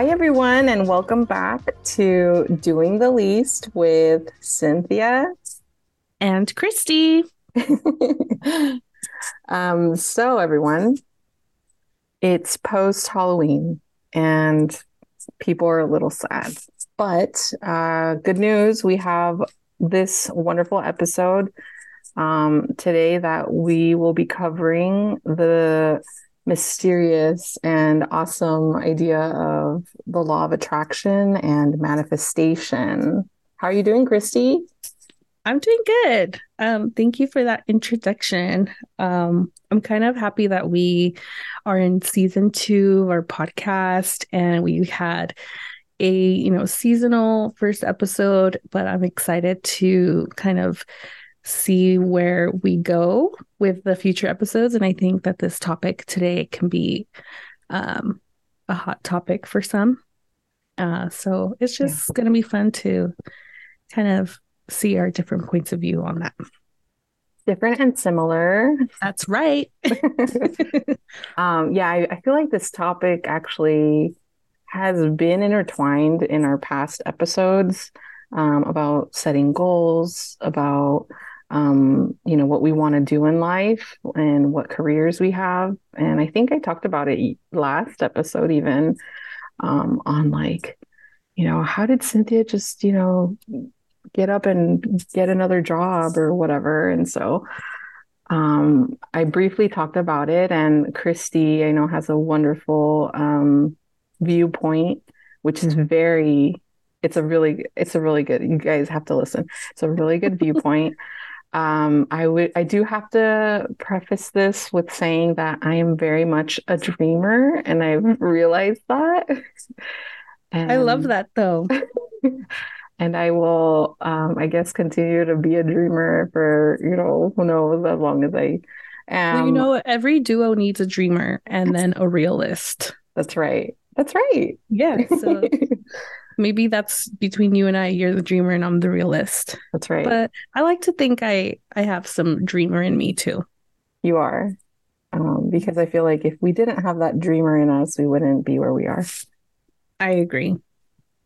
Hi, everyone, and welcome back to Doing the Least with Cynthia and Christy. um, so, everyone, it's post Halloween and people are a little sad. But uh, good news we have this wonderful episode um, today that we will be covering the mysterious and awesome idea of the law of attraction and manifestation. How are you doing, Christy? I'm doing good. Um, thank you for that introduction. Um, I'm kind of happy that we are in season two of our podcast and we had a you know seasonal first episode, but I'm excited to kind of see where we go with the future episodes. And I think that this topic today can be um, a hot topic for some. Uh, so it's just yeah. going to be fun to kind of see our different points of view on that. Different and similar. That's right. um, yeah, I, I feel like this topic actually has been intertwined in our past episodes um, about setting goals, about um, you know, what we want to do in life and what careers we have. And I think I talked about it last episode, even um, on like, you know, how did Cynthia just, you know, get up and get another job or whatever? And so um, I briefly talked about it, and Christy, I know, has a wonderful um, viewpoint, which is very it's a really it's a really good you guys have to listen it's a really good viewpoint um, I would I do have to preface this with saying that I am very much a dreamer and I've realized that. and, I love that though. and I will um, I guess continue to be a dreamer for, you know, who knows as long as I am. Well, you know, every duo needs a dreamer and then a realist. That's right. That's right. Yeah. So maybe that's between you and I. You're the dreamer and I'm the realist. That's right. But I like to think I I have some dreamer in me too. You are. Um, because I feel like if we didn't have that dreamer in us, we wouldn't be where we are. I agree.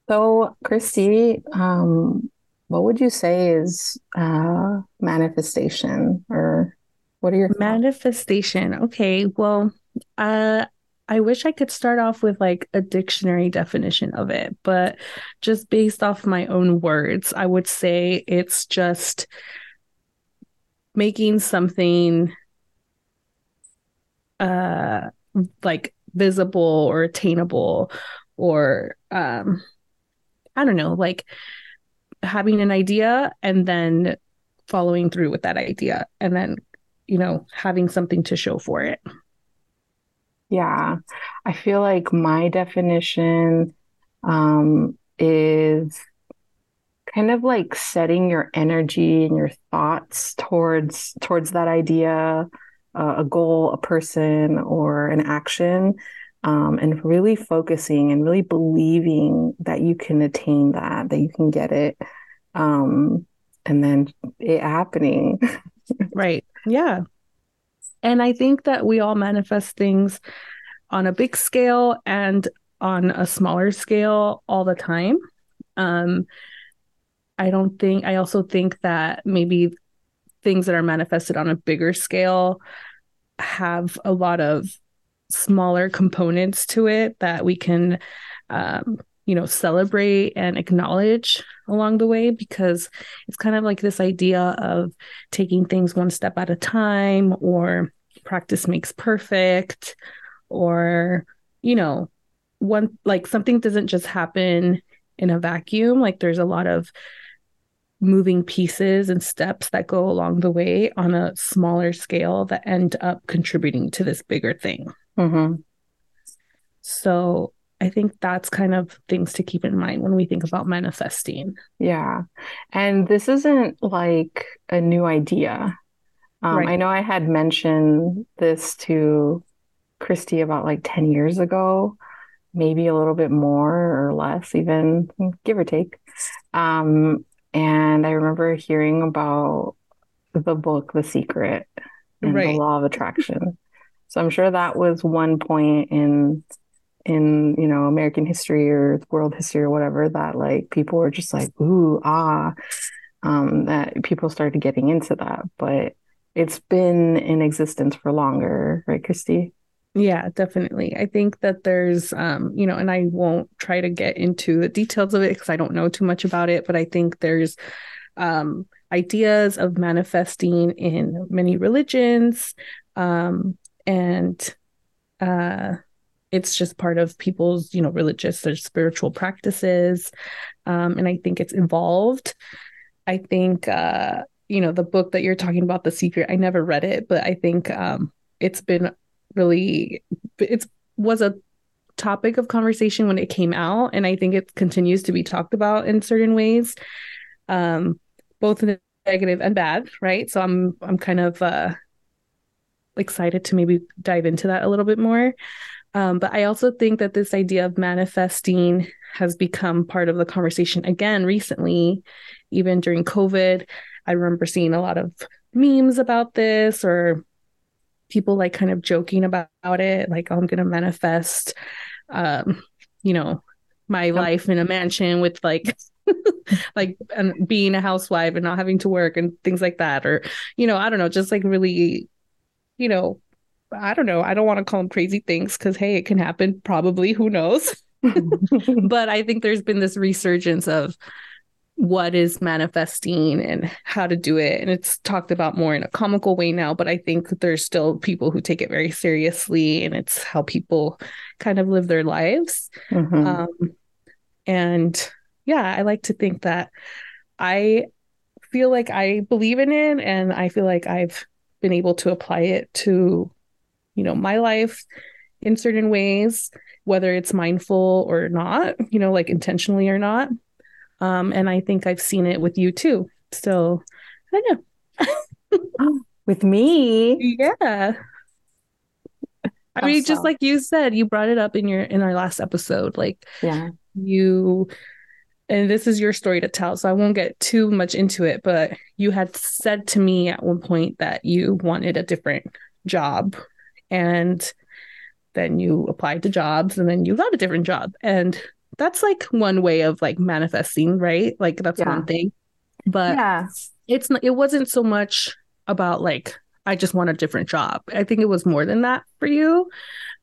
So, Christy, um, what would you say is uh, manifestation, or what are your manifestation? Okay, well, uh, I wish I could start off with like a dictionary definition of it, but just based off my own words, I would say it's just making something uh like visible or attainable or um I don't know, like having an idea and then following through with that idea and then you know having something to show for it. Yeah, I feel like my definition um, is kind of like setting your energy and your thoughts towards towards that idea, uh, a goal, a person, or an action, um, and really focusing and really believing that you can attain that, that you can get it, um, and then it happening. right. Yeah. And I think that we all manifest things on a big scale and on a smaller scale all the time. Um, I don't think, I also think that maybe things that are manifested on a bigger scale have a lot of smaller components to it that we can um, you know celebrate and acknowledge along the way because it's kind of like this idea of taking things one step at a time or practice makes perfect or you know one like something doesn't just happen in a vacuum like there's a lot of moving pieces and steps that go along the way on a smaller scale that end up contributing to this bigger thing mm-hmm. so I think that's kind of things to keep in mind when we think about manifesting. Yeah. And this isn't like a new idea. Um, right. I know I had mentioned this to Christy about like 10 years ago, maybe a little bit more or less, even give or take. Um, and I remember hearing about the book, The Secret and right. the Law of Attraction. So I'm sure that was one point in in you know American history or world history or whatever that like people were just like ooh ah um, that people started getting into that. But it's been in existence for longer right Christy? Yeah definitely. I think that there's um you know and I won't try to get into the details of it because I don't know too much about it but I think there's um ideas of manifesting in many religions um and uh it's just part of people's you know religious or spiritual practices. Um, and i think it's evolved. I think uh, you know the book that you're talking about the secret i never read it but i think um, it's been really it's was a topic of conversation when it came out and i think it continues to be talked about in certain ways um, both negative and bad right? So i'm i'm kind of uh, excited to maybe dive into that a little bit more um, but I also think that this idea of manifesting has become part of the conversation again recently, even during COVID. I remember seeing a lot of memes about this or people like kind of joking about it, like, oh, I'm going to manifest, um, you know, my life in a mansion with like like and being a housewife and not having to work and things like that or you know i don't know just like really you know I don't know. I don't want to call them crazy things because, hey, it can happen. Probably. Who knows? but I think there's been this resurgence of what is manifesting and how to do it. And it's talked about more in a comical way now, but I think there's still people who take it very seriously and it's how people kind of live their lives. Mm-hmm. Um, and yeah, I like to think that I feel like I believe in it and I feel like I've been able to apply it to you know my life in certain ways whether it's mindful or not you know like intentionally or not. Um and i think i've seen it with you too. So i know. With me? Yeah. I mean just like you said you brought it up in your in our last episode like yeah. you and this is your story to tell so i won't get too much into it but you had said to me at one point that you wanted a different job and then you applied to jobs and then you got a different job. And that's like one way of like manifesting right? Like that's yeah. one thing. But yeah. it's not it wasn't so much about like i just want a different job. I think it was more than that for you.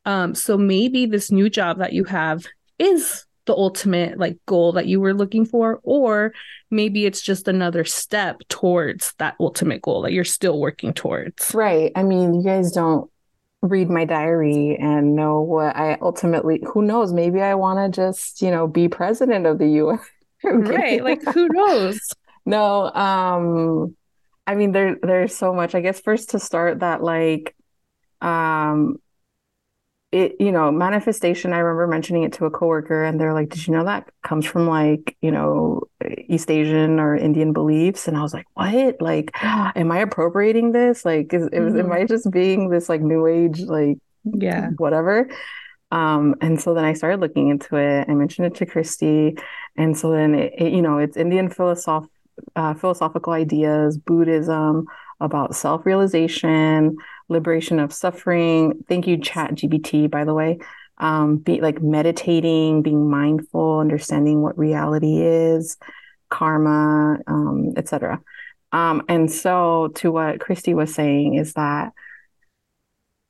Um so maybe this new job that you have is the ultimate like goal that you were looking for or maybe it's just another step towards that ultimate goal that you're still working towards. Right. I mean you guys don't read my diary and know what I ultimately who knows? Maybe I want to just you know be president of the US right like who knows? No um I mean there there's so much. I guess first to start that like um it you know manifestation i remember mentioning it to a coworker and they're like did you know that comes from like you know east asian or indian beliefs? And i was like what? Like am i appropriating this? Like is, mm-hmm. am i just being this like new age like yeah. whatever? Um and so then i started looking into it. I mentioned it to christy. And so then it, it you know it's indian philosoph- uh, philosophical ideas buddhism about self-realization liberation of suffering. Thank you, Chat GPT, by the way. Um, be like meditating, being mindful, understanding what reality is, karma, um, etc. Um, and so, to what Christy was saying is that,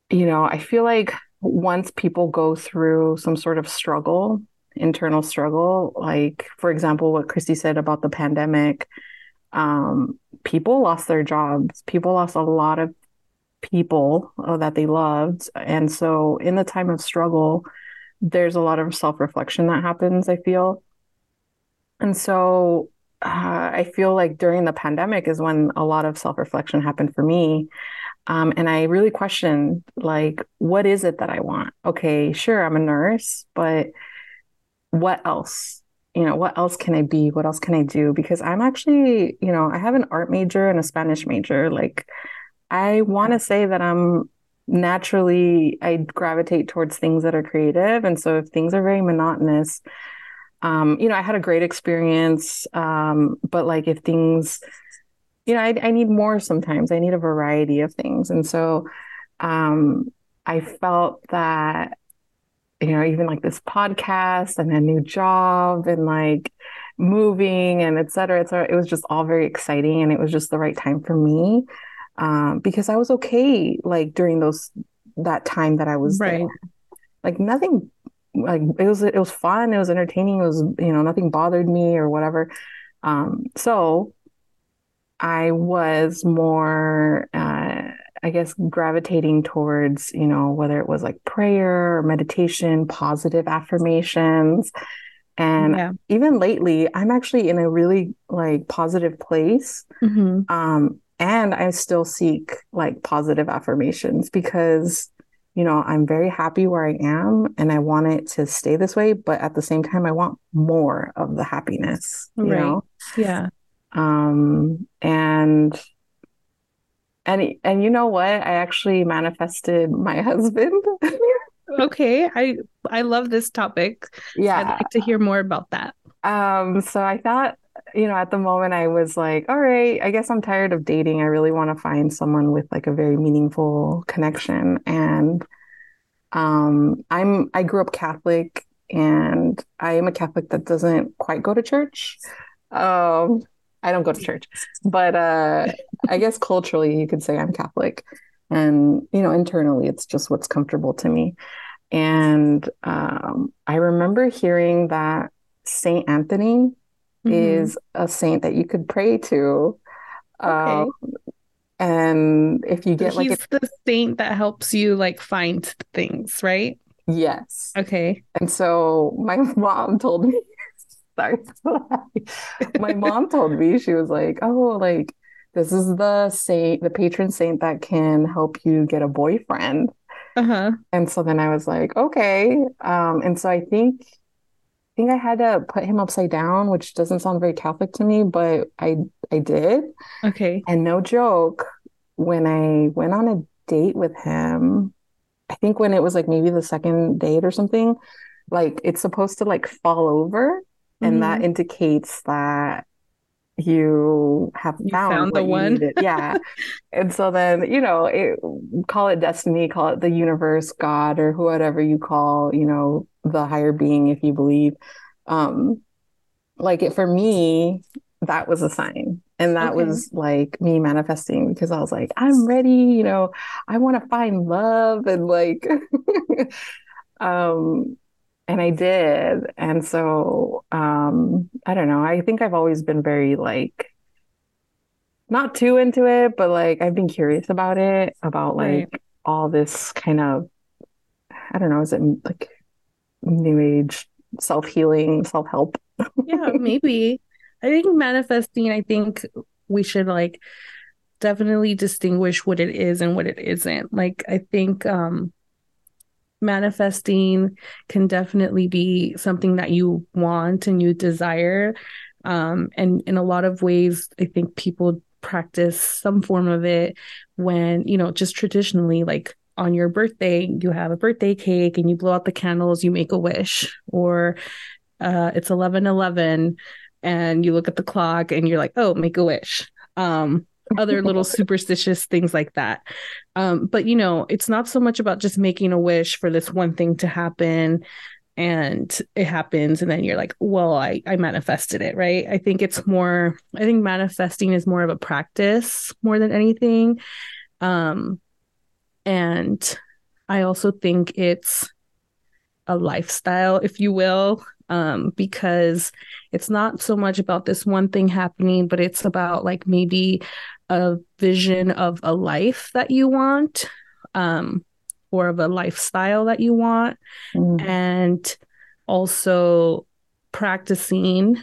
you know, I feel like once people go through some sort of struggle, internal struggle, like for example, what Christy said about the pandemic, um, people lost their jobs. People lost a lot of people uh, that they loved. And so, in the time of struggle, there's a lot of self reflection that happens, I feel. And so, uh, I feel like during the pandemic is when a lot of self reflection happened for me. Um, and I really questioned, like, what is it that I want? Okay, sure, I'm a nurse, but what else? You know, what else can I be? What else can I do? Because I'm actually, you know, I have an art major and a Spanish major. Like, I want to say that I'm naturally I gravitate towards things that are creative, and so if things are very monotonous, um, you know, I had a great experience, um, but like if things, you know, I, I need more sometimes. I need a variety of things, and so um, I felt that you know, even like this podcast and a new job and like moving and et cetera, et cetera. It was just all very exciting and it was just the right time for me. Um, because I was okay like during those that time that I was right. there. Like nothing like it was it was fun, it was entertaining, it was, you know, nothing bothered me or whatever. Um, so I was more uh I guess gravitating towards, you know, whether it was like prayer or meditation, positive affirmations. And yeah. even lately, I'm actually in a really like positive place. Mm-hmm. Um, and I still seek like positive affirmations because, you know, I'm very happy where I am and I want it to stay this way. But at the same time, I want more of the happiness, you right. know? Yeah. Um, and and and you know what? I actually manifested my husband. okay, I I love this topic. Yeah, I'd like to hear more about that. Um, so I thought, you know, at the moment I was like, all right, I guess I'm tired of dating. I really want to find someone with like a very meaningful connection. And um, I'm I grew up Catholic, and I am a Catholic that doesn't quite go to church. Um, I don't go to church, but uh, I guess culturally you could say I'm Catholic, and you know internally it's just what's comfortable to me. And um, I remember hearing that Saint Anthony mm-hmm. is a saint that you could pray to. Okay. Um, and if you get so like he's a- the saint that helps you like find things, right? Yes. Okay. And so my mom told me sorry. My mom told me she was like, "Oh, like this is the saint, the patron saint that can help you get a boyfriend." Uh-huh. And so then I was like, "Okay." Um, and so I think think I had to put him upside down, which doesn't sound very Catholic to me, but I I did. Okay. And no joke, when I went on a date with him, I think when it was like maybe the second date or something, like it's supposed to like fall over and mm-hmm. that indicates that you have you found, found the one yeah and so then you know it, call it destiny call it the universe god or whatever you call you know the higher being if you believe um like it for me that was a sign and that okay. was like me manifesting because i was like i'm ready you know i want to find love and like um and I did. And so um I don't know. I think I've always been very like not too into it, but like I've been curious about it, about like right. all this kind of I don't know, is it like new age self-healing, self-help? yeah, maybe. I think manifesting, I think we should like definitely distinguish what it is and what it isn't. Like I think um manifesting can definitely be something that you want and you desire. Um, and in a lot of ways, I think people practice some form of it when, you know, just traditionally, like on your birthday, you have a birthday cake and you blow out the candles, you make a wish, or uh, it's 11 11 and you look at the clock and you're like, oh, make a wish. Um, other little superstitious things like that. Um, but you know, it's not so much about just making a wish for this one thing to happen and it happens and then you're like, well, I I manifested it, right? I think it's more I think manifesting is more of a practice more than anything. Um and I also think it's a lifestyle, if you will, um, because it's not so much about this one thing happening, but it's about like maybe a vision of a life that you want um, or of a lifestyle that you want mm. and also practicing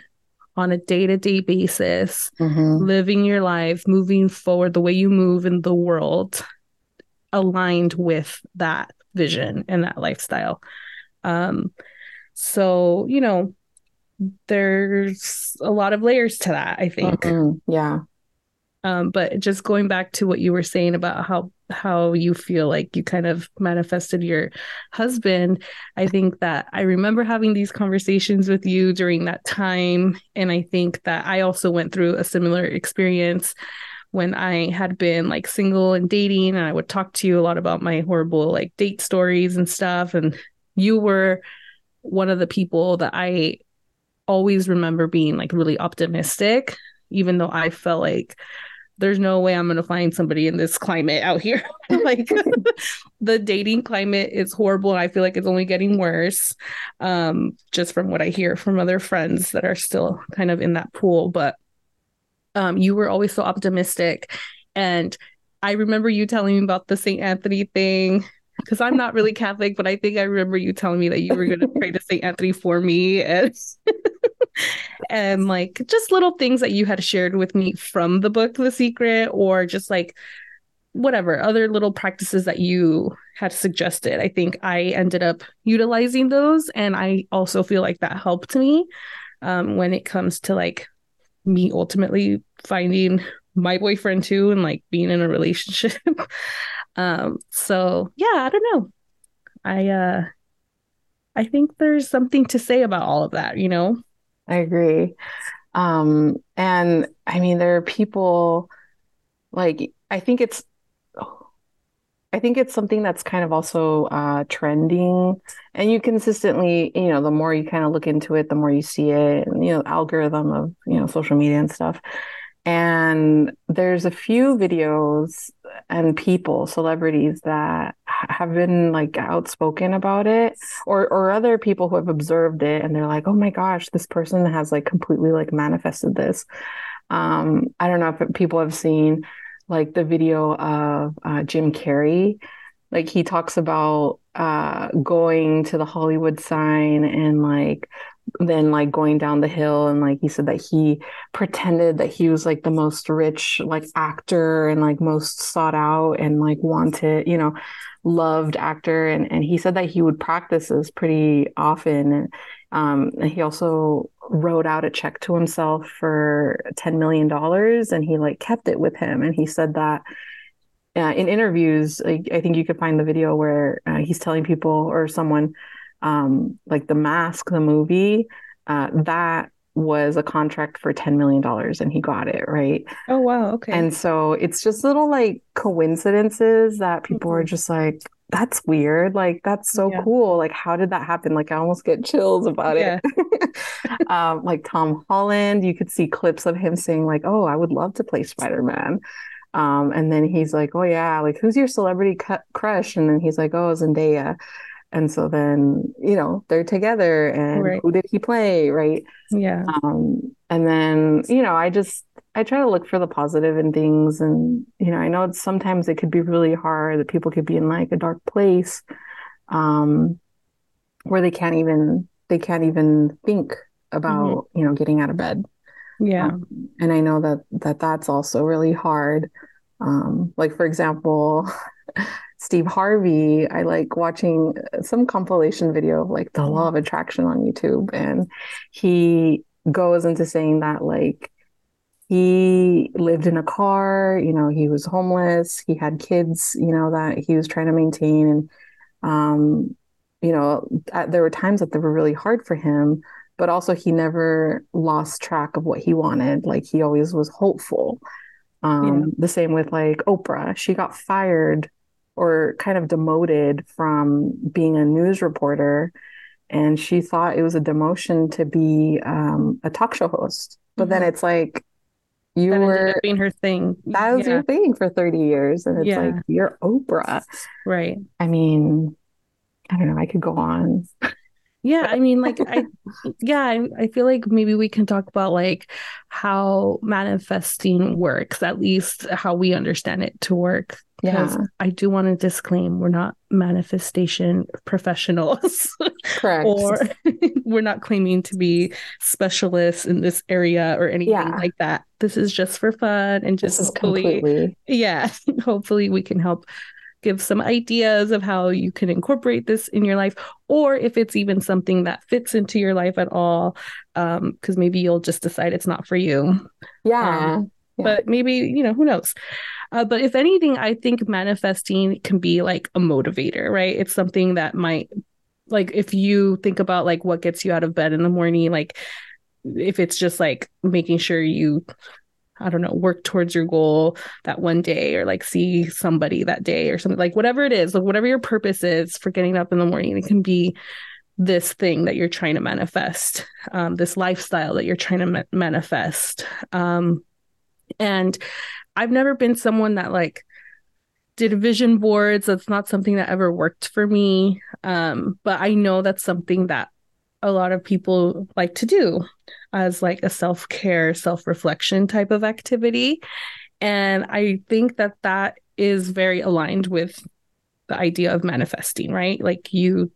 on a day-to-day basis mm-hmm. living your life moving forward the way you move in the world aligned with that vision and that lifestyle. Um so you know there's a lot of layers to that i think. Mm-hmm. yeah. Um, but just going back to what you were saying about how how you feel like you kind of manifested your husband, I think that I remember having these conversations with you during that time, and I think that I also went through a similar experience when I had been like single and dating, and I would talk to you a lot about my horrible like date stories and stuff, and you were one of the people that I always remember being like really optimistic, even though I felt like there's no way I'm going to find somebody in this climate out here. like the dating climate is horrible. And I feel like it's only getting worse. Um, just from what I hear from other friends that are still kind of in that pool. But um, you were always so optimistic. And I remember you telling me about the St. Anthony thing because I'm not really Catholic, but I think I remember you telling me that you were going to pray to St. Anthony for me. And and like just little things that you had shared with me from the book The Secret or just like whatever other little practices that you had suggested. I think I ended up utilizing those and I also feel like that helped me um, when it comes to like me ultimately finding my boyfriend too and like being in a relationship. um so yeah, I don't know. I uh I think there's something to say about all of that, you know? I agree. Um, and I mean, there are people like, I think it's, I think it's something that's kind of also uh, trending, and you consistently, you know, the more you kind of look into it, the more you see it, and you know, algorithm of you know social media and stuff. And there's a few videos and people, celebrities that have been like outspoken about it or or other people who have observed it and they're like, "Oh my gosh, this person has like completely like manifested this." Um I don't know if people have seen like the video of uh, Jim Carrey. Like he talks about uh going to the Hollywood sign and like then like going down the hill and like he said that he pretended that he was like the most rich like actor and like most sought out and like wanted you know loved actor. And and he said that he would practice this pretty often. And um he also wrote out a check to himself for 10 million dollars and he like kept it with him. And he said that uh, in interviews like, i think you could find the video where uh, he's telling people or someone um, like the mask the movie uh, that was a contract for $10 million and he got it right? Oh wow. Okay. And so it's just little like coincidences that people mm-hmm. are just like that's weird like that's so yeah. cool like how did that happen? Like i almost get chills about yeah. it um, like tom holland you could see clips of him saying like oh i would love to play spider-man. Um, and then he's like oh yeah like who's your celebrity cu- crush? And then he's like oh zendaya. And so then you know they're together and right. who did he play right? Yeah. Um and then you know i just i try to look for the positive in things and you know i know sometimes it could be really hard that people could be in like a dark place um where they can't even they can't even think about mm-hmm. you know getting out of bed yeah um, and i know that that that's also really hard um like for example Steve Harvey, I like watching some compilation video of like the law of attraction on YouTube. And he goes into saying that like he lived in a car, you know, he was homeless, he had kids, you know, that he was trying to maintain. And, um, you know, there were times that they were really hard for him, but also he never lost track of what he wanted. Like he always was hopeful. Um, yeah. The same with like Oprah. She got fired or kind of demoted from being a news reporter and she thought it was a demotion to be um, a talk show host but mm-hmm. then it's like you that were being her thing that was yeah. your thing for 30 years and it's yeah. like you're oprah right i mean i don't know i could go on yeah i mean like i yeah I, I feel like maybe we can talk about like how manifesting works at least how we understand it to work yeah. I do want to disclaim we're not manifestation professionals correct. or we're not claiming to be specialists in this area or anything yeah. like that. This is just for fun and just hopefully completely... yeah hopefully we can help give some ideas of how you can incorporate this in your life or if it's even something that fits into your life at all um because maybe you'll just decide it's not for you yeah. Um, yeah. but maybe you know who knows uh, but if anything i think manifesting can be like a motivator right it's something that might like if you think about like what gets you out of bed in the morning like if it's just like making sure you I don't know, work towards your goal that one day or like see somebody that day or something like whatever it is, like whatever your purpose is for getting up in the morning, it can be this thing that you're trying to manifest, um, this lifestyle that you're trying to ma- manifest. Um, and I've never been someone that like did vision boards. That's not something that ever worked for me. Um, but I know that's something that a lot of people like to do as like a self-care, self-reflection type of activity. And I think that that is very aligned with the idea of manifesting, right? Like you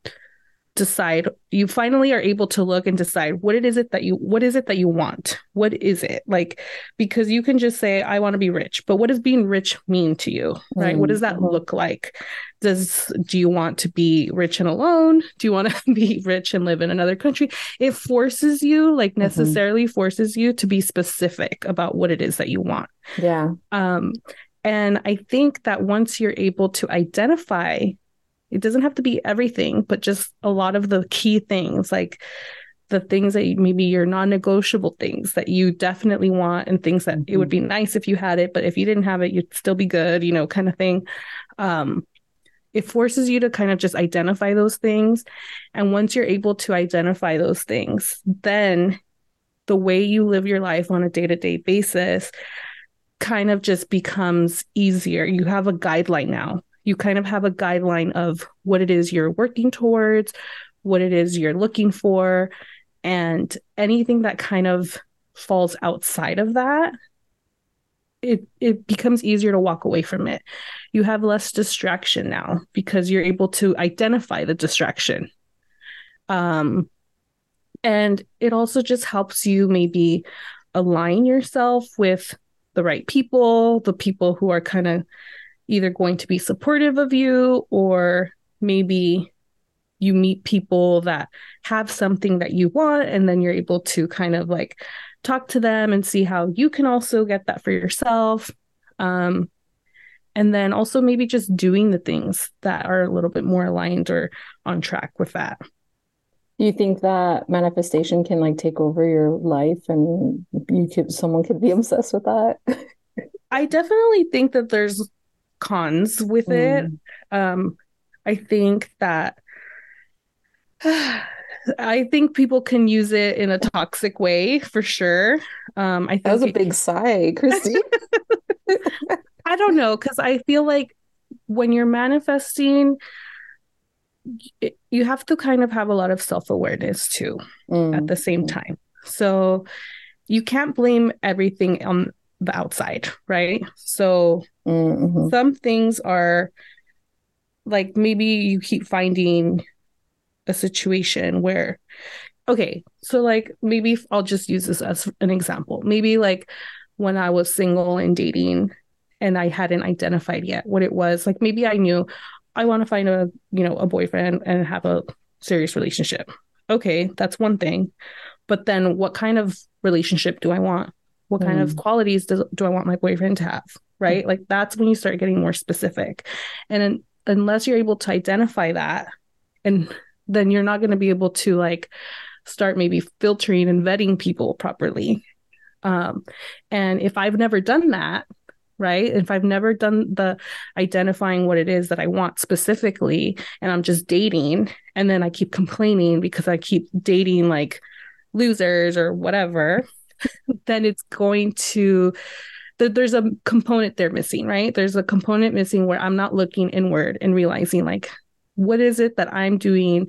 decide you finally are able to look and decide what it is it that you what is it that you want what is it like because you can just say i want to be rich but what does being rich mean to you right mm-hmm. what does that mm-hmm. look like does do you want to be rich and alone do you want to be rich and live in another country it forces you like mm-hmm. necessarily mm-hmm. forces you to be specific about what it is that you want yeah um and i think that once you're able to identify it doesn't have to be everything, but just a lot of the key things, like the things that maybe your non-negotiable things that you definitely want and things that mm-hmm. it would be mm-hmm. nice if you had it, but if you didn't have it, you'd still be good, you know, kind of thing. Um, it forces you to kind of just identify those things. And once you're able to identify those things, then the way you live your life on a day to day basis kind of just becomes easier. You have a guideline now you kind of have a guideline of what it is you're working towards, what it is you're looking for, and anything that kind of falls outside of that it it becomes easier to walk away from it. You have less distraction now because you're able to identify the distraction. Um and it also just helps you maybe align yourself with the right people, the people who are kind of either going to be supportive of you or maybe you meet people that have something that you want and then you're able to kind of like talk to them and see how you can also get that for yourself. Um, and then also maybe just doing the things that are a little bit more aligned or on track with that. Do you think that manifestation can like take over your life and you could someone could be obsessed with that? I definitely think that there's cons with mm. it. Um, I think that I think people can use it in a toxic way for sure. Um, I think that was a big can... sigh, Christy. I don't know because I feel like when you're manifesting, you have to kind of have a lot of self awareness too mm. at the same mm. time. So you can't blame everything on the outside, right? So mm-hmm. some things are like maybe you keep finding a situation where okay, so like maybe I'll just use this as an example. Maybe like when I was single and dating and I hadn't identified yet what it was, like maybe I knew I want to find a, you know, a boyfriend and have a serious relationship. Okay, that's one thing. But then what kind of relationship do I want? What kind mm. of qualities do, do I want my boyfriend to have? Right. Mm. Like that's when you start getting more specific. And unless you're able to identify that, and then you're not going to be able to like start maybe filtering and vetting people properly. Um, and if I've never done that, right? If I've never done the identifying what it is that I want specifically, and I'm just dating, and then I keep complaining because I keep dating like losers or whatever, then it's going to there's a component there missing, right? There's a component missing where I'm not looking inward and realizing like what is it that I'm doing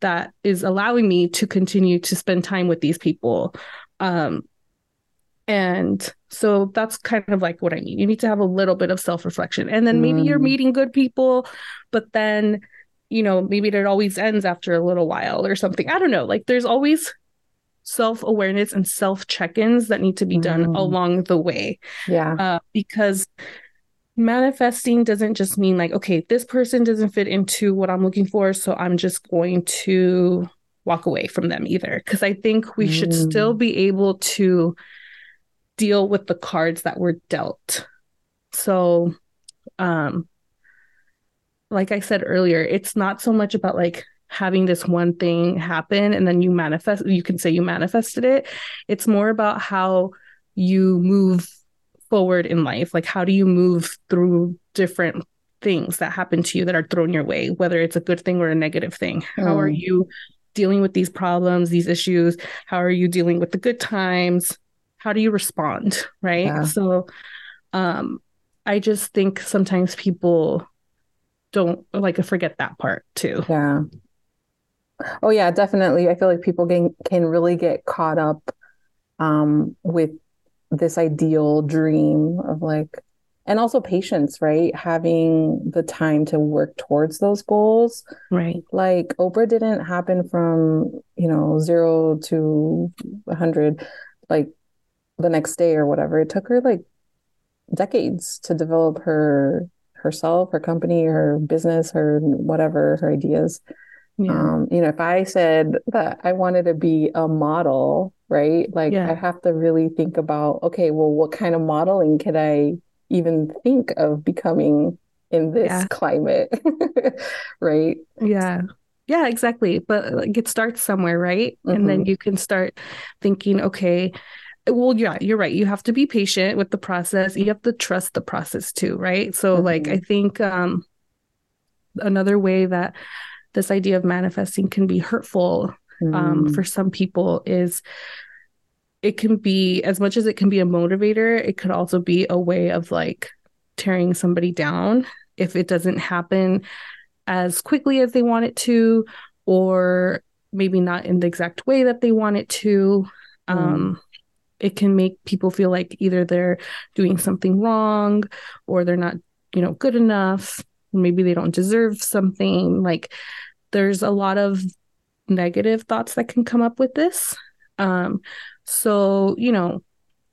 that is allowing me to continue to spend time with these people. Um and so that's kind of like what I mean. You need to have a little bit of self-reflection. And then maybe mm. you're meeting good people, but then you know, maybe it always ends after a little while or something. I don't know. Like there's always self awareness and self check ins that need to be done mm. along the way. Yeah. Uh, because manifesting doesn't just mean like, okay, this person doesn't fit into what I'm looking for. So I'm just going to walk away from them either. Because I think we mm. should still be able to deal with the cards that were dealt. So, um, like I said earlier, it's not so much about like having this one thing happen and then you manifest you can say you manifested it. It's more about how you move forward in life. Like how do you move through different things that happen to you that are thrown your way whether it's a good thing or a negative thing? Mm. how are mm. you dealing with these problems these issues? How are you dealing with the good times? How do you respond right? Yeah. so um i just think sometimes people don't like forget that part too. Yeah oh yeah definitely. I feel like people can can really get caught up um with this ideal dream of like and also patience right? Having the time to work towards those goals. Right. Like oprah didn't happen from you know 0 to 100 like the next day or whatever. It took her like decades to develop her herself her company her business her whatever her ideas yeah. um you know if i said that i wanted to be a model right? Like yeah. I have to really think about, okay, well, what kind of modeling could I even think of becoming in this yeah. climate? right? Yeah. Yeah, exactly. But like it starts somewhere, right? Mm-hmm. And then mm-hmm. you can start thinking, okay, well, yeah, you're right. You have to be patient with the process. You have to trust the process too, right? So mm-hmm. like I think um another way that this idea of manifesting can be hurtful um, mm. for some people is it can be as much as it can be a motivator it could also be a way of like tearing somebody down if it doesn't happen as quickly as they want it to or maybe not in the exact way that they want it to mm. um, it can make people feel like either they're doing something wrong or they're not you know good enough maybe they don't deserve something like there's a lot of negative thoughts that can come up with this. Um, so, you know,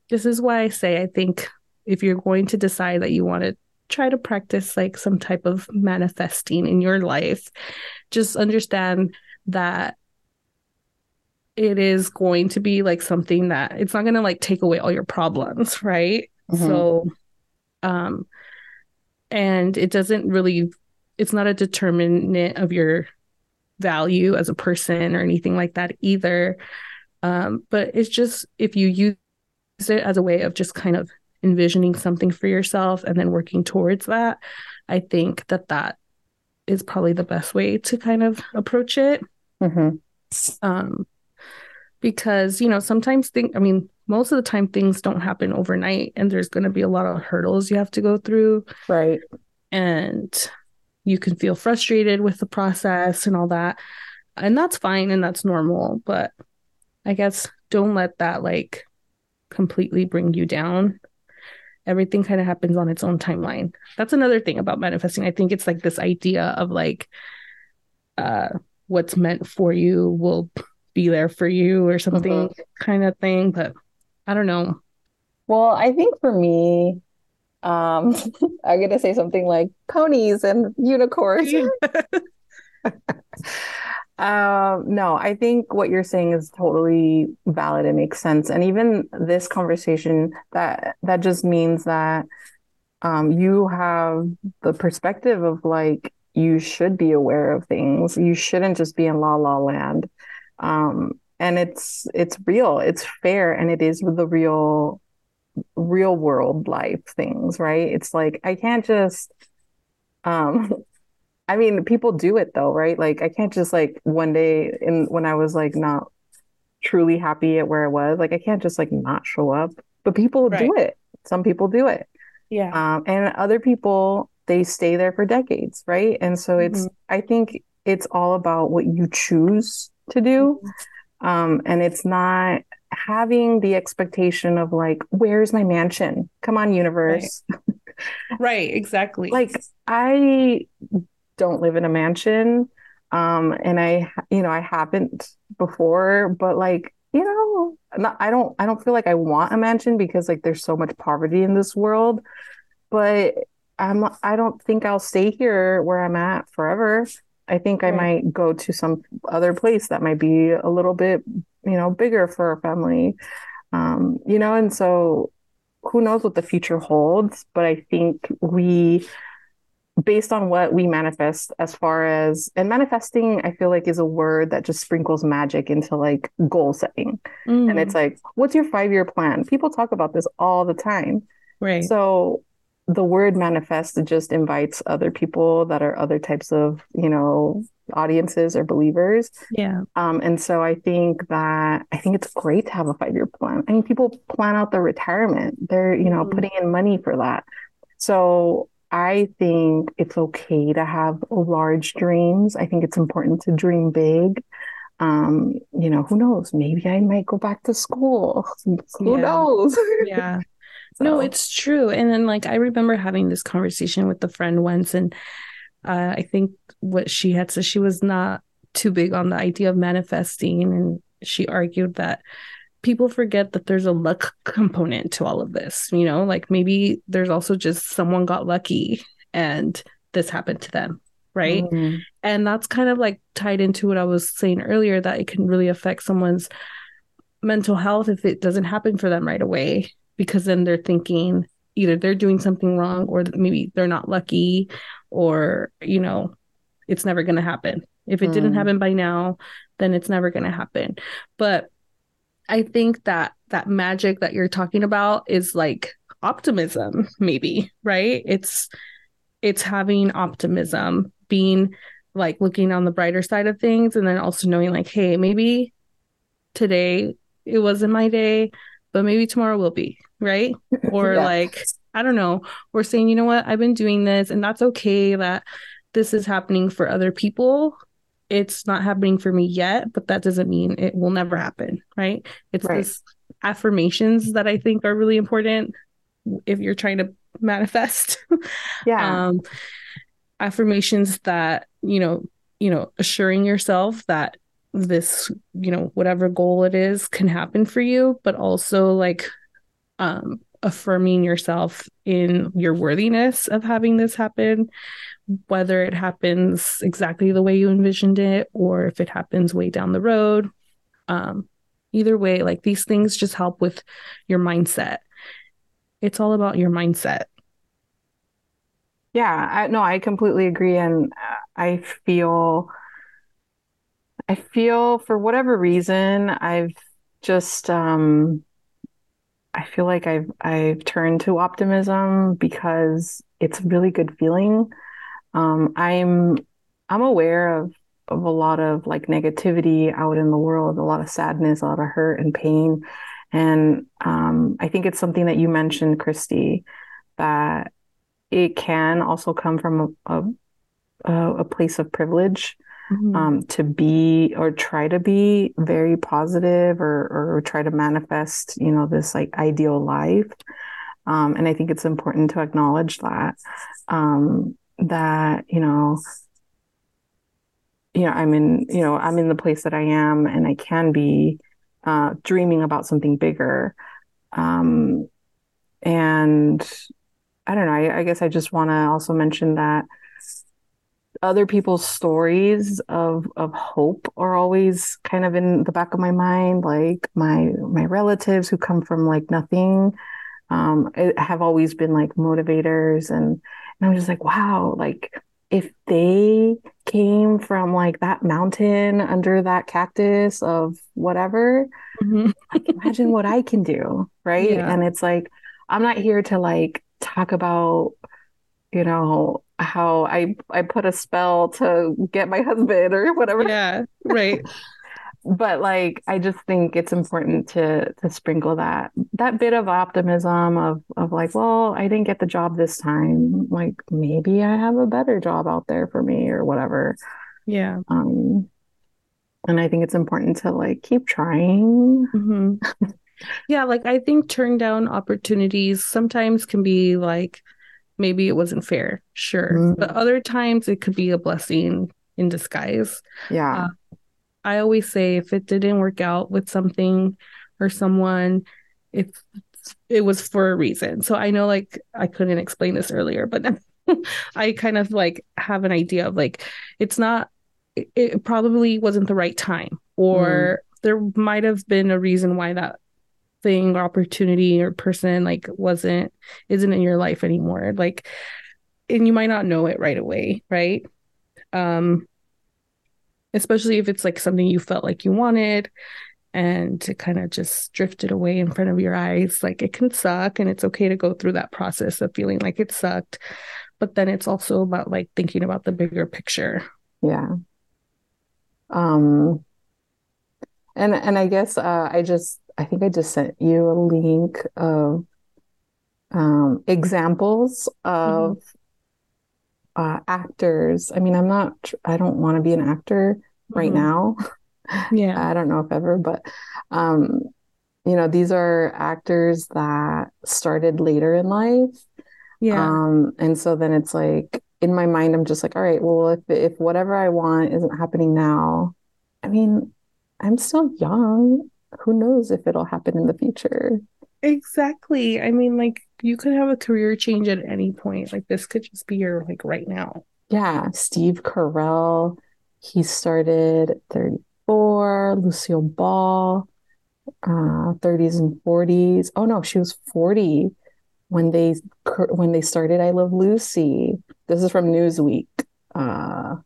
this is why I say I think if you're going to decide that you want to try to practice like some type of manifesting in your life, just understand that it is going to be like something that it's not going to like take away all your problems, right? Mm-hmm. So, um, and it doesn't really, it's not a determinant of your value as a person or anything like that either. Um, but it's just if you use it as a way of just kind of envisioning something for yourself and then working towards that, I think that that is probably the best way to kind of approach it. Mm-hmm. Um, because you know sometimes think I mean most of the time things don't happen overnight and there's going to be a lot of hurdles you have to go through right and you can feel frustrated with the process and all that. And that's fine and that's normal. But I guess don't let that like completely bring you down. Everything kind of happens on its own timeline. That's another thing about manifesting. I think it's like this idea of like uh what's meant for you will be there for you or something mm-hmm. kind of thing. But I don't know. Well, I think for me, um, I'm gonna say something like ponies and unicorns. um, no, I think what you're saying is totally valid. It makes sense, and even this conversation that that just means that um, you have the perspective of like you should be aware of things. You shouldn't just be in la la land. Um, and it's it's real, it's fair, and it is the real real world life things, right? It's like I can't just um I mean people do it though, right? Like I can't just like one day in when I was like not truly happy at where I was, like I can't just like not show up. But people right. do it. Some people do it. Yeah. Um and other people they stay there for decades, right? And so it's mm-hmm. I think it's all about what you choose to do. Mm-hmm. Um and it's not having the expectation of like, where's my mansion? Come on, universe. Right, right exactly. like I don't live in a mansion. Um, and I, you know, I haven't before, but like, you know, not, I don't, I don't feel like I want a mansion because like there's so much poverty in this world, but I'm, I don't think I'll stay here where I'm at forever. I think I might go to some other place that might be a little bit you know bigger for our family. Um you know and so who knows what the future holds but i think we based on what we manifest as far as and manifesting i feel like is a word that just sprinkles magic into like goal setting. Mm. and it's like what's your five year plan? People talk about this all the time. Right. So the word manifest just invites other people that are other types of, you know, audiences or believers. Yeah. Um, and so I think that I think it's great to have a five year plan. I mean, people plan out their retirement. They're, you know, mm-hmm. putting in money for that. So I think it's okay to have large dreams. I think it's important to dream big. Um, you know, who knows? Maybe I might go back to school. Who yeah. knows? yeah. So. No, it's true. And then like I remember having this conversation with a friend once and uh, I think what she had said she was not too big on the idea of manifesting and she argued that people forget that there's a luck component to all of this you know like maybe there's also just someone got lucky and this happened to them right mm-hmm. and that's kind of like tied into what i was saying earlier that it can really affect someone's mental health if it doesn't happen for them right away because then they're thinking either they're doing something wrong or maybe they're not lucky or you know it's never going to happen if it mm. didn't happen by now then it's never going to happen but I think that that magic that you're talking about is like optimism, maybe, right? It's it's having optimism, being like looking on the brighter side of things, and then also knowing like, hey, maybe today it wasn't my day, but maybe tomorrow will be, right? Or yeah. like, I don't know, we're saying, you know what, I've been doing this, and that's okay that this is happening for other people it's not happening for me yet, but that doesn't mean it will never happen, right? It's right. this affirmations that I think are really important if you're trying to manifest. Yeah. um, affirmations that, you know, you know, assuring yourself that this, you know, whatever goal it is can happen for you, but also like um affirming yourself in your worthiness of having this happen whether it happens exactly the way you envisioned it or if it happens way down the road. Um, either way, like these things just help with your mindset. It's all about your mindset. Yeah, I, no, I completely agree. And I feel, I feel for whatever reason, I've just, um, I feel like I've I've turned to optimism because it's a really good feeling. Um, I'm I'm aware of of a lot of like negativity out in the world, a lot of sadness, a lot of hurt and pain, and um, I think it's something that you mentioned, Christy, that it can also come from a a, a place of privilege. Mm-hmm. Um, to be or try to be very positive or, or try to manifest, you know, this like ideal life. Um, and I think it's important to acknowledge that. Um, that you know you know i'm in you know i'm in the place that i am and i can be uh, dreaming about something bigger um, and i don't know I, I guess i just want to also mention that other people's stories of of hope are always kind of in the back of my mind like my my relatives who come from like nothing um, have always been like motivators and and I'm just like, wow, like if they came from like that mountain under that cactus of whatever, mm-hmm. like imagine what I can do. Right. Yeah. And it's like, I'm not here to like talk about, you know, how I I put a spell to get my husband or whatever. Yeah. Right. but like i just think it's important to to sprinkle that that bit of optimism of of like well i didn't get the job this time like maybe i have a better job out there for me or whatever yeah um and i think it's important to like keep trying mm-hmm. yeah like i think turn down opportunities sometimes can be like maybe it wasn't fair sure mm-hmm. but other times it could be a blessing in disguise yeah uh, I always say if it didn't work out with something or someone, it's it was for a reason. So I know like I couldn't explain this earlier, but I kind of like have an idea of like it's not it, it probably wasn't the right time or mm. there might have been a reason why that thing or opportunity or person like wasn't isn't in your life anymore like and you might not know it right away right um especially if it's like something you felt like you wanted and it kind of just drifted away in front of your eyes. Like it can suck and it's okay to go through that process of feeling like it sucked. But then it's also about like thinking about the bigger picture. Yeah. Um and and I guess uh I just I think I just sent you a link of um examples of mm-hmm. uh actors. I mean, I'm not I don't want to be an actor right mm-hmm. now. Yeah. I don't know if ever, but um, you know, these are actors that started later in life. Yeah. Um, and so then it's like in my mind, I'm just like, all right, well, if if whatever I want isn't happening now, I mean, I'm still young. Who knows if it'll happen in the future? Exactly. I mean, like you could have a career change at any point. Like this could just be your like right now. Yeah. Steve Carell, he started 30 34, Lucille Ball, uh, 30s and 40s. Oh no, she was 40 when they when they started I Love Lucy. This is from Newsweek. Uh,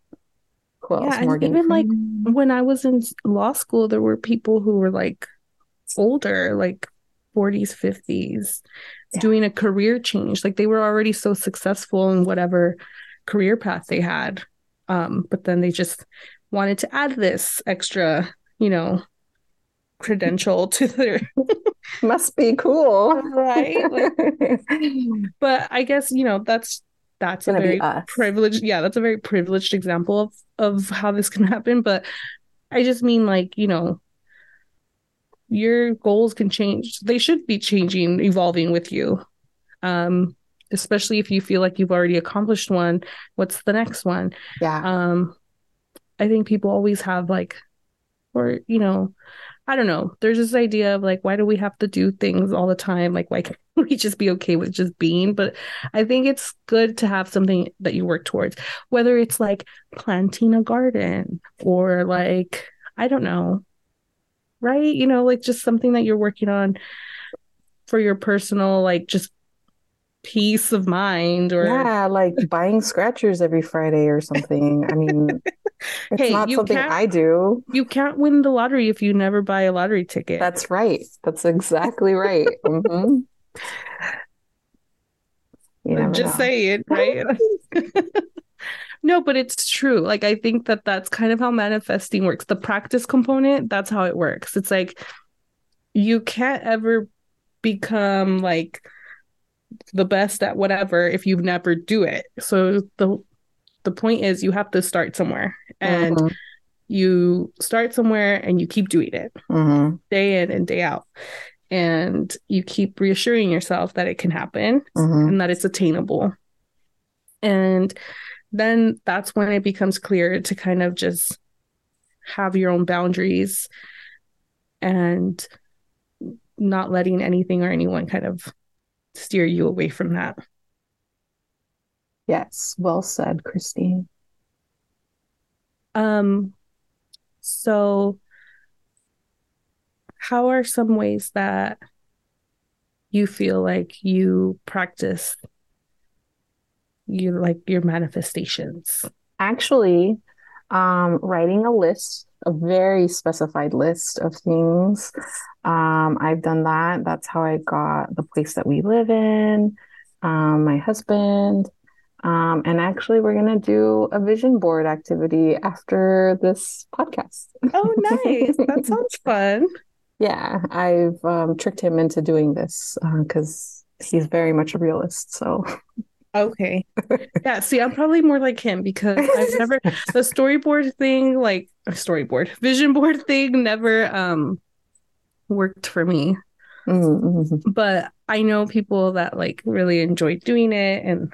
else? Yeah, Morgan even like when I was in law school, there were people who were like older, like 40s, 50s, yeah. doing a career change. Like they were already so successful in whatever career path they had. Um, but then they just wanted to add this extra, you know, credential to their must be cool right like, but i guess you know that's that's a very privileged yeah that's a very privileged example of of how this can happen but i just mean like you know your goals can change they should be changing evolving with you. Um especially if you feel like you've already accomplished one what's the next one? Yeah. Um I think people always have like, or, you know, I don't know. There's this idea of like, why do we have to do things all the time? Like, why can't we just be okay with just being? But I think it's good to have something that you work towards, whether it's like planting a garden or like, I don't know, right? You know, like just something that you're working on for your personal, like just peace of mind or yeah like buying scratchers every friday or something i mean it's hey, not something i do. you can't win the lottery if you never buy a lottery ticket. That's right. That's exactly right. Mm-hmm. I'm just know. saying right? No but it's true. Like i think that that's kind of how manifesting works. The practice component that's how it works. It's like you can't ever become like the best at whatever if you never do it. So the the point is you have to start somewhere and mm-hmm. you start somewhere and you keep doing it mm-hmm. day in and day out and you keep reassuring yourself that it can happen mm-hmm. and that it's attainable and then that's when it becomes clear to kind of just have your own boundaries and not letting anything or anyone kind of steer you away from that. Yes, well said, Christine. Um so how are some ways that you feel like you practice you like your manifestations? Actually, um writing a list, a very specified list of things um, I've done that. That's how I got the place that we live in, um, my husband. Um, and actually, we're going to do a vision board activity after this podcast. Oh, nice. that sounds fun. Yeah, I've um, tricked him into doing this because uh, he's very much a realist. So Okay. Yeah. See, I'm probably more like him because I've never the storyboard thing, like a storyboard, vision board thing, never um worked for me. Mm-hmm. But I know people that like really enjoy doing it. And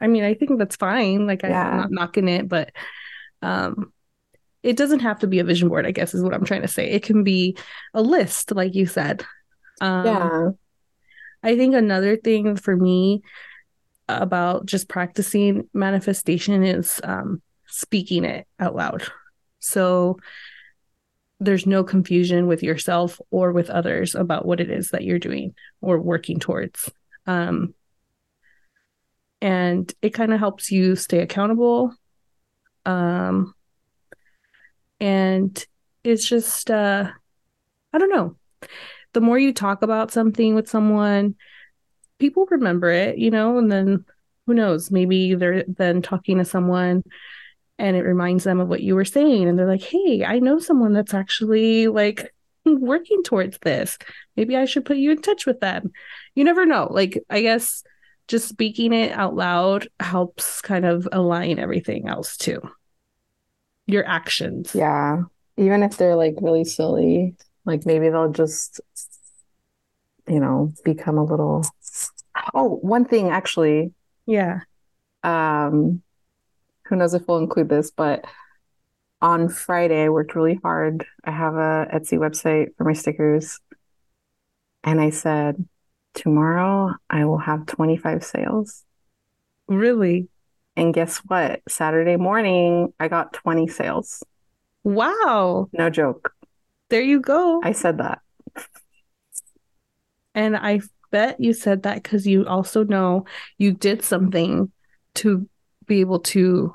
I mean, I think that's fine. Like, yeah. I'm not knocking it, but um, it doesn't have to be a vision board, I guess, is what I'm trying to say. It can be a list, like you said. Um, yeah. I think another thing for me about just practicing manifestation is um, speaking it out loud. So, there's no confusion with yourself or with others about what it is that you're doing or working towards. Um, and it kind of helps you stay accountable. Um, and it's just, uh, I don't know. The more you talk about something with someone, people remember it, you know, and then who knows, maybe they're then talking to someone and it reminds them of what you were saying and they're like, "Hey, I know someone that's actually like working towards this. Maybe I should put you in touch with them." You never know. Like I guess just speaking it out loud helps kind of align everything else too. Your actions. Yeah. Even if they're like really silly, like maybe they'll just, you know, become a little. Oh, one thing actually. Yeah. Um, who knows if we'll include this, but on Friday I worked really hard. I have a Etsy website for my stickers. And I said, tomorrow I will have 25 sales. Really? And guess what? Saturday morning, I got 20 sales. Wow. No joke. There you go. I said that. And I bet you said that because you also know you did something to be able to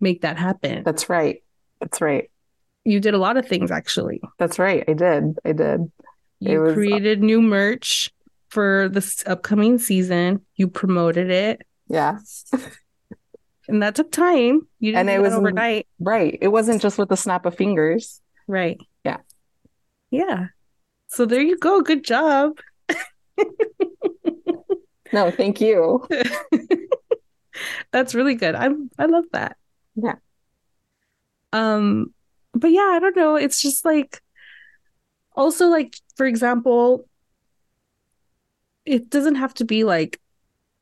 make that happen. That's right. That's right. You did a lot of things actually. That's right. I did. I did. You was, uh, created new merch for this upcoming season. You promoted it. Yeah. and that took time. You didn't and it was overnight. Right. It wasn't just with the snap of fingers. Right. Yeah. Yeah. So there you go. Good job. no, thank you. That's really good. I'm I love that. Yeah. Um but yeah, I don't know. It's just like also like for example, it doesn't have to be like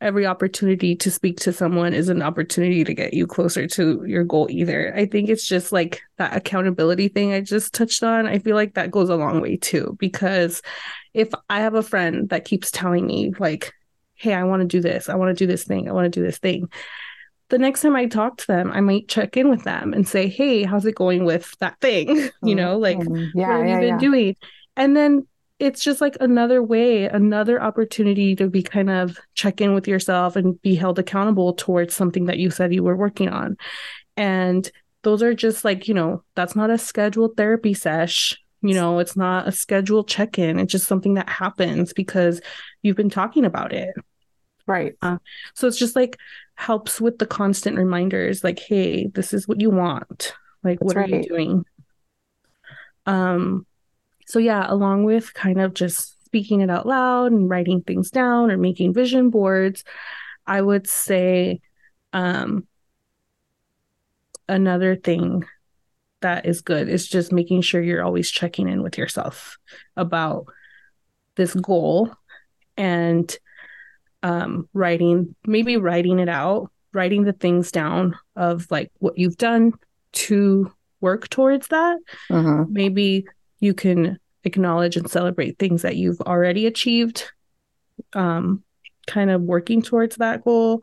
every opportunity to speak to someone is an opportunity to get you closer to your goal either. I think it's just like that accountability thing I just touched on. I feel like that goes a long way too because if I have a friend that keeps telling me like hey, I want to do this. I want to do this thing. I want to do this thing. The next time I talk to them, I might check in with them and say, hey, how's it going with that thing? you know, like, mm-hmm. yeah, what have yeah, you been yeah. doing? And then it's just like another way, another opportunity to be kind of check in with yourself and be held accountable towards something that you said you were working on. And those are just like, you know, that's not a scheduled therapy sesh. You know, it's not a scheduled check in. It's just something that happens because you've been talking about it. Right. Uh, so it's just like helps with the constant reminders like, hey, this is what you want. Like, That's what right. are you doing? Um, so yeah, along with kind of just speaking it out loud and writing things down or making vision boards, I would say um another thing that is good is just making sure you're always checking in with yourself about this goal and um, writing, maybe writing it out, writing the things down of like what you've done to work towards that. Uh-huh. Maybe you can acknowledge and celebrate things that you've already achieved, um, kind of working towards that goal.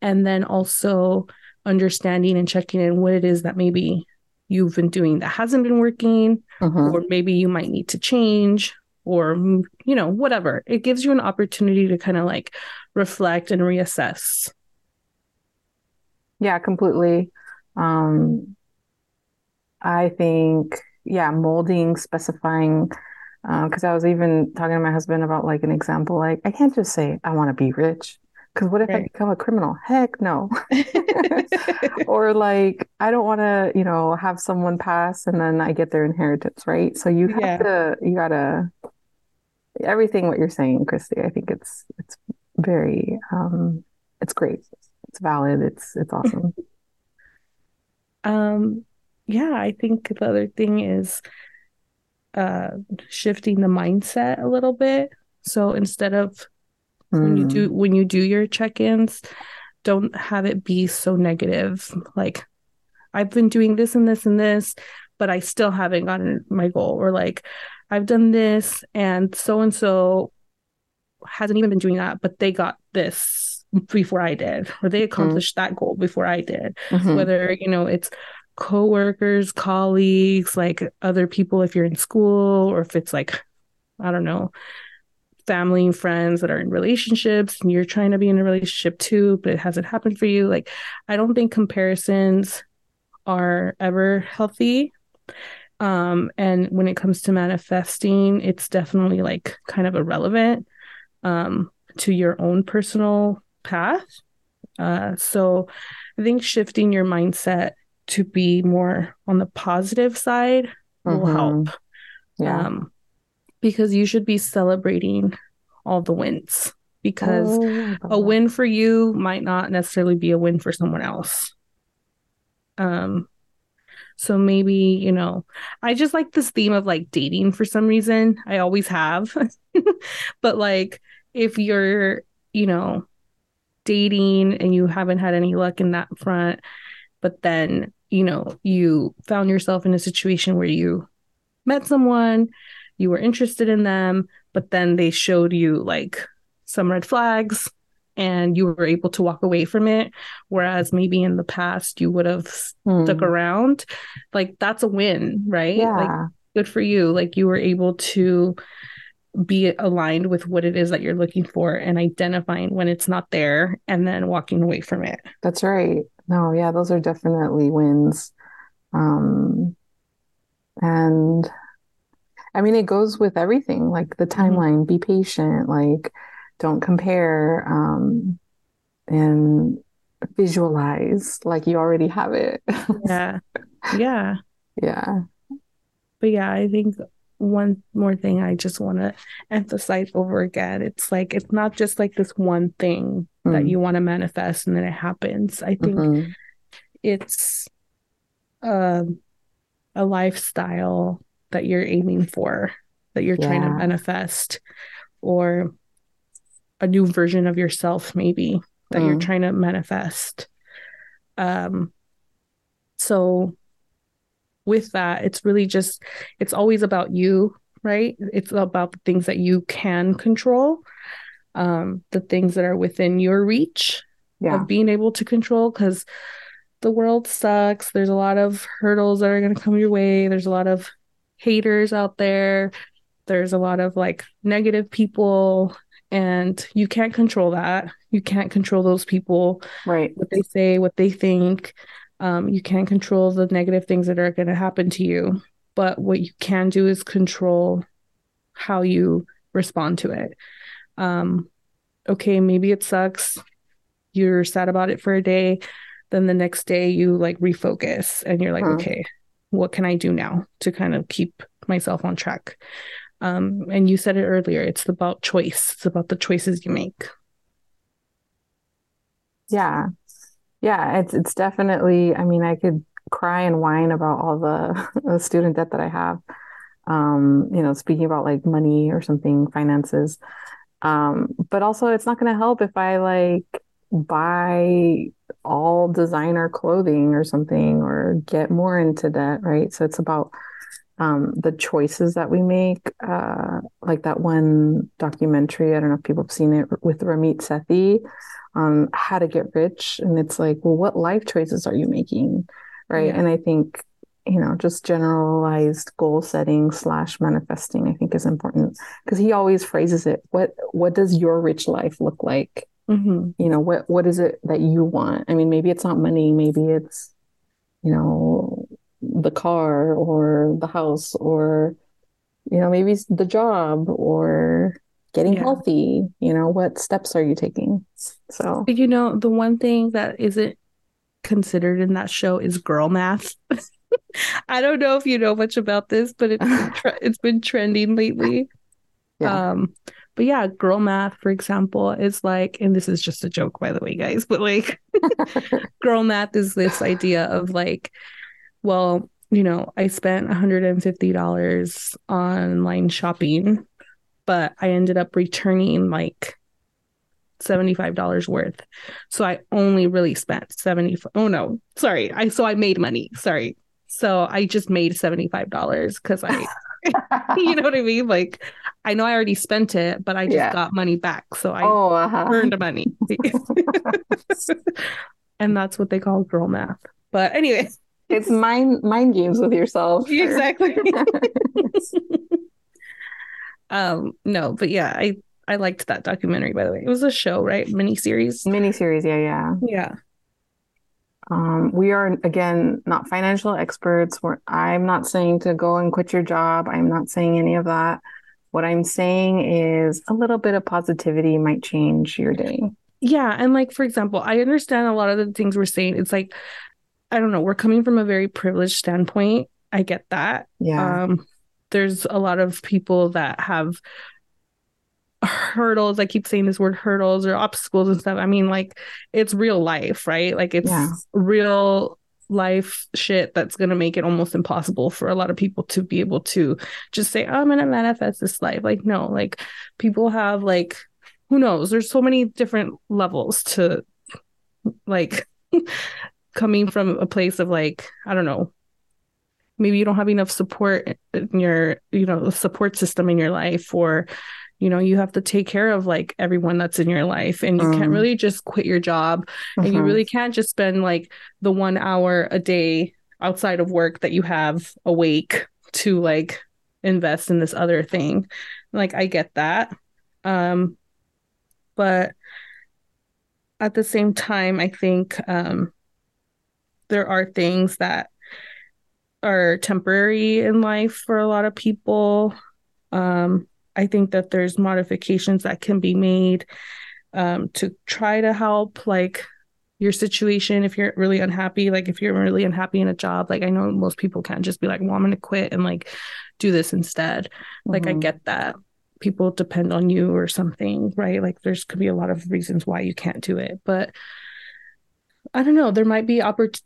And then also understanding and checking in what it is that maybe you've been doing that hasn't been working, uh-huh. or maybe you might need to change, or you know whatever it gives you an opportunity to kind of like reflect and reassess yeah completely um i think yeah molding specifying because uh, i was even talking to my husband about like an example like i can't just say i want to be rich because what if right. I become a criminal? Heck no. or like, I don't want to, you know, have someone pass and then I get their inheritance, right? So you have yeah. to, you gotta everything what you're saying, Christy. I think it's it's very um it's great. It's valid. It's it's awesome. um yeah, I think the other thing is uh shifting the mindset a little bit. So instead of mm. when you do hmm. when you do your check-ins, don't have it be so negative. Like I've been doing this and this and this, but I still haven't gotten my goal. Or like I've done this and so and so hasn't even been doing that, but they got this before I did, or they accomplished mm-hmm. that goal before I did. Mm-hmm. Whether, you know, it's coworkers, colleagues, like other people if you're in school, or if it's like, I don't know, family and friends that are in relationships and you're trying to be in a relationship too, but it hasn't happened for you. Like, I don't think comparisons are ever healthy Um, and when it comes to manifesting, it's definitely like kind of irrelevant um, to your own personal path. Uh, so I think shifting your mindset to be more on the positive side will Mhm. help. Yeah. Um, because you should be celebrating all the wins because Oh, yeah, I love a win for you might not necessarily be a win for someone else. Um, so maybe, you know, I just like this theme of like dating for some reason. I always have. but like if you're, you know, dating and you haven't had any luck in that front, but then, you know, you found yourself in a situation where you met someone, you were interested in them, but then they showed you like some red flags and you were able to walk away from it. Whereas maybe in the past you would have Hmm. stuck around. Like that's a win, right? Like Yeah. good for you. Like you were able to be aligned with what it is that you're looking for and identifying when it's not there and then walking away from it. That's right. No, yeah, those are definitely wins. Um, and I mean, it goes with everything, like the Mm-hmm. timeline, be patient, like don't compare, um, and visualize like you already have it. Yeah. Yeah. Yeah. But yeah, I think one more thing I just want to emphasize over again. It's like it's not just like this one thing that Mm. you want to manifest and then it happens. I think Mhm. it's um a lifestyle that you're aiming for, that you're trying to manifest, or a new version of yourself, maybe that you're Mm. trying to manifest. Um, so with that, it's really just, it's always about you, right? It's about the things that you can control, um, the things that are within your reach Yeah. of being able to control because the world sucks. There's a lot of hurdles that are going to come your way. There's a lot of haters out there. There's a lot of like negative people, and you can't control that. You can't control those people, Right. what they say, what they think. Um, you can't control the negative things that are going to happen to you. But what you can do is control how you respond to it. Um, okay, maybe it sucks. You're sad about it for a day. Then the next day you like refocus and you're like, Huh. okay, what can I do now to kind of keep myself on track? Um, and you said it earlier, it's about choice. It's about the choices you make. Yeah. Yeah, it's it's definitely, I mean, I could cry and whine about all the, the student debt that I have. Um, you know, speaking about like money or something, finances. Um, but also it's not going to help if I like buy all designer clothing or something or get more into debt, right? So it's about um, the choices that we make. Uh, like that one documentary, I don't know if people have seen it with Ramit Sethi on how to get rich. And it's like, well, what life choices are you making? Right. Yeah. And I think, you know, just generalized goal setting slash manifesting, I think is important because he always phrases it. What what does your rich life look like? Mhm. You know, what what is it that you want? I mean, maybe it's not money, maybe it's, you know, the car or the house or, you know, maybe it's the job or getting Yeah. healthy. You know, what steps are you taking? So, you know, the one thing that isn't considered in that show is girl math. I don't know if you know much about this, but it's been tre- it's been trending lately. Yeah. Um, but yeah, girl math, for example, is like, and this is just a joke, by the way, guys, but like, girl math is this idea of like, well, you know, I spent $150 online shopping, but I ended up returning like $75 worth. So I only really spent 70 Oh no, sorry. I so I made money. Sorry. So I just made $75 cuz I you know what I mean? Like I know I already spent it, but I just Yeah. got money back. So I oh, uh-huh. earned money. and that's what they call girl math. But anyway, It's mind mind games with yourself. exactly. Um no, but yeah, I I liked that documentary by the way. It was a show, right? Mini series. Miniseries, yeah, yeah. Yeah. Um, we are again not financial experts. We're, I'm not saying to go and quit your job. I'm not saying any of that. What I'm saying is a little bit of positivity might change your day. Yeah. And like, for example, I understand a lot of the things we're saying. It's like, I don't know, we're coming from a very privileged standpoint. I get that. Yeah. Um, there's a lot of people that have hurdles. I keep saying this word hurdles or obstacles and stuff. I mean, like, it's real life, right? Like, it's Yeah. real life shit that's going to make it almost impossible for a lot of people to be able to just say, oh, I'm going to manifest this life. Like, no, like, people have, like, who knows? There's so many different levels to, like, coming from a place of, like, I don't know, maybe you don't have enough support in your you know support system in your life or you know you have to take care of like everyone that's in your life and you can't Mm. really just quit your job and you Mhm. really can't just spend like the one hour a day outside of work that you have awake to like invest in this other thing like i get that um but at the same time i think um there are things that are temporary in life for a lot of people. Um, I think that there's modifications that can be made um, to try to help like your situation if you're really unhappy. Like if you're really unhappy in a job, like I know most people can't just be like, well, I'm gonna quit and like do this instead. Like I Mhm. get that. People depend on you or something, right? Like there's could be a lot of reasons why you can't do it. But I don't know, there might be oppor-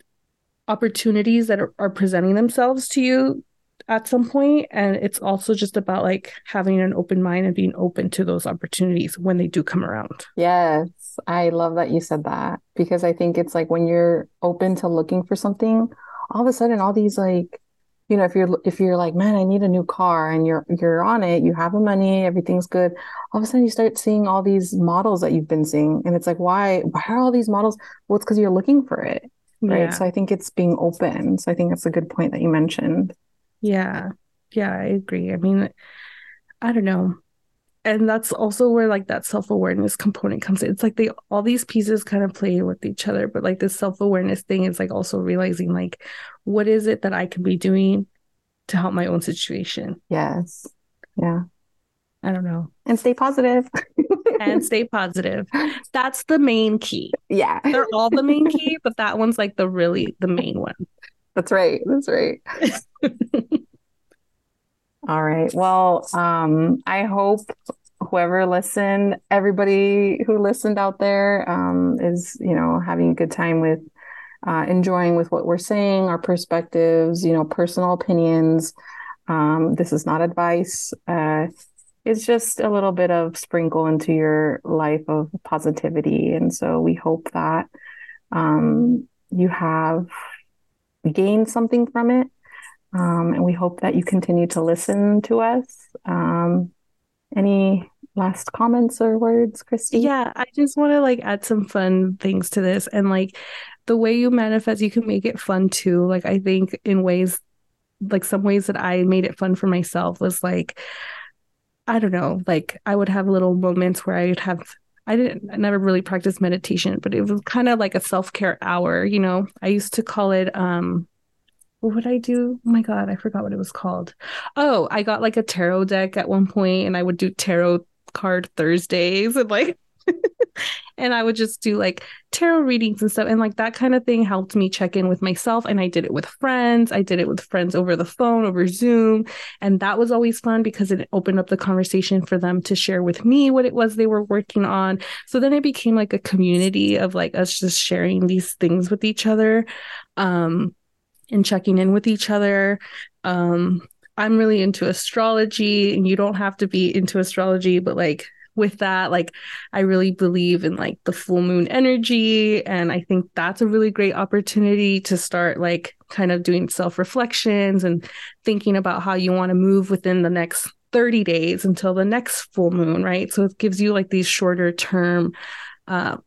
opportunities that are, are presenting themselves to you at some point and it's also just about like having an open mind and being open to those opportunities when they do come around Yes, I love that you said that because I think it's like when you're open to looking for something, all of a sudden all these like, you know, if you're if you're like, man, I need a new car and you're you're on it, you have the money, everything's good. All of a sudden you start seeing all these models that you've been seeing and it's like, why why are all these models? Well, it's because you're looking for it, right? yeah So I think it's being open. So I think that's a good point that you mentioned. yeah yeah i agree i mean i don't know and that's also where like that self-awareness component comes in it's like they all these pieces kind of play with each other but like this self-awareness thing is like also realizing like what is it that i can be doing to help my own situation Yes. Yeah. I don't know And stay positive. and stay positive that's the main key Yeah. they're all the main key but that one's like the really the main one That's right. That's right. All right. Well, um, I hope whoever listened, everybody who listened out there, um, is, you know, having a good time with, uh, enjoying with what we're saying, our perspectives, you know, personal opinions. Um, this is not advice. Uh, it's just a little bit of sprinkle into your life of positivity. And so we hope that, um, you have gained something from it. Um, and we hope that you continue to listen to us. Um, any last comments or words, Christy? yeah i just want to like add some fun things to this and like the way you manifest you can make it fun too like i think in ways like some ways that i made it fun for myself was like i don't know like i would have little moments where i would have I didn't I never really practiced meditation, but it was kind of like a self-care hour, you know. I used to call it um what would I do? Oh my God, I forgot what it was called. Oh, I got like a tarot deck at one point and I would do tarot card Thursdays and like and I would just do like tarot readings and stuff. And like that kind of thing helped me check in with myself. And I did it with friends. I did it with friends over the phone, over Zoom. And that was always fun because it opened up the conversation for them to share with me what it was they were working on. So then it became like a community of like us just sharing these things with each other. Um, and checking in with each other. Um, I'm really into astrology, and you don't have to be into astrology, but like with that, like I really believe in like the full moon energy. And I think that's a really great opportunity to start like kind of doing self reflections and thinking about how you want to move within the next 30 days until the next full moon, right? So it gives you like these shorter term um,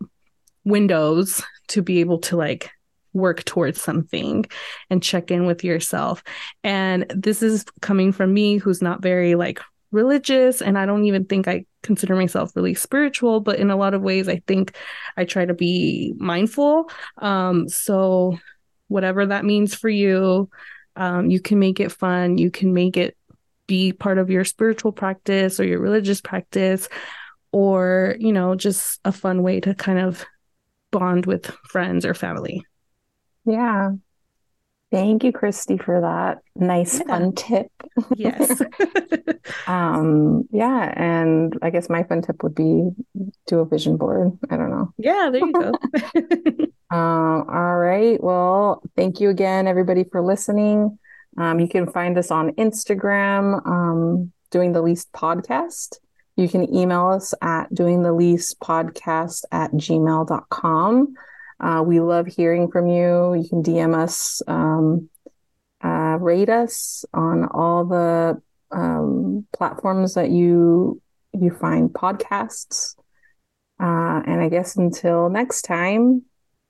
windows to be able to like work towards something and check in with yourself. And this is coming from me who's not very like religious and I don't even think I consider myself really spiritual, but in a lot of ways I think I try to be mindful. Um, so whatever that means for you, um, you can make it fun, you can make it be part of your spiritual practice or your religious practice or, you know, just a fun way to kind of bond with friends or family. Yeah. Thank you, Christy, for that nice yeah. fun tip. Yes. um, yeah, and I guess my fun tip would be do a vision board. I don't know. Yeah, there you go. um, all right. Well, thank you again, everybody, for listening. Um, you can find us on Instagram, um, doing the least podcast. You can email us at doing the least podcast at gmail.com. Uh, we love hearing from you. You can DM us, um, uh, rate us on all the um, platforms that you you find podcasts. Uh, and I guess until next time.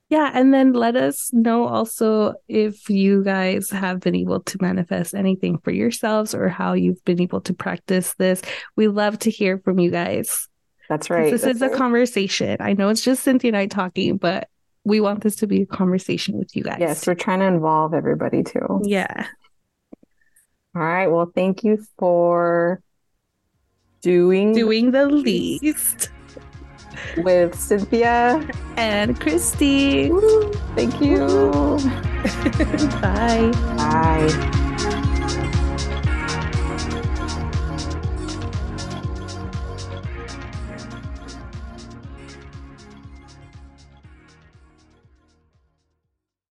Yeah, and then let us know also if you guys have been able to manifest anything for yourselves or how you've been able to practice this. We love to hear from you guys. That's right. This That's is right. a conversation. I know it's just Cynthia and I talking, but we want this to be a conversation with you guys. Yes, we're trying to involve everybody too. Yeah. All right. Well, thank you for doing doing the least with Cynthia and Christy. Woo. Thank you. Bye. Bye.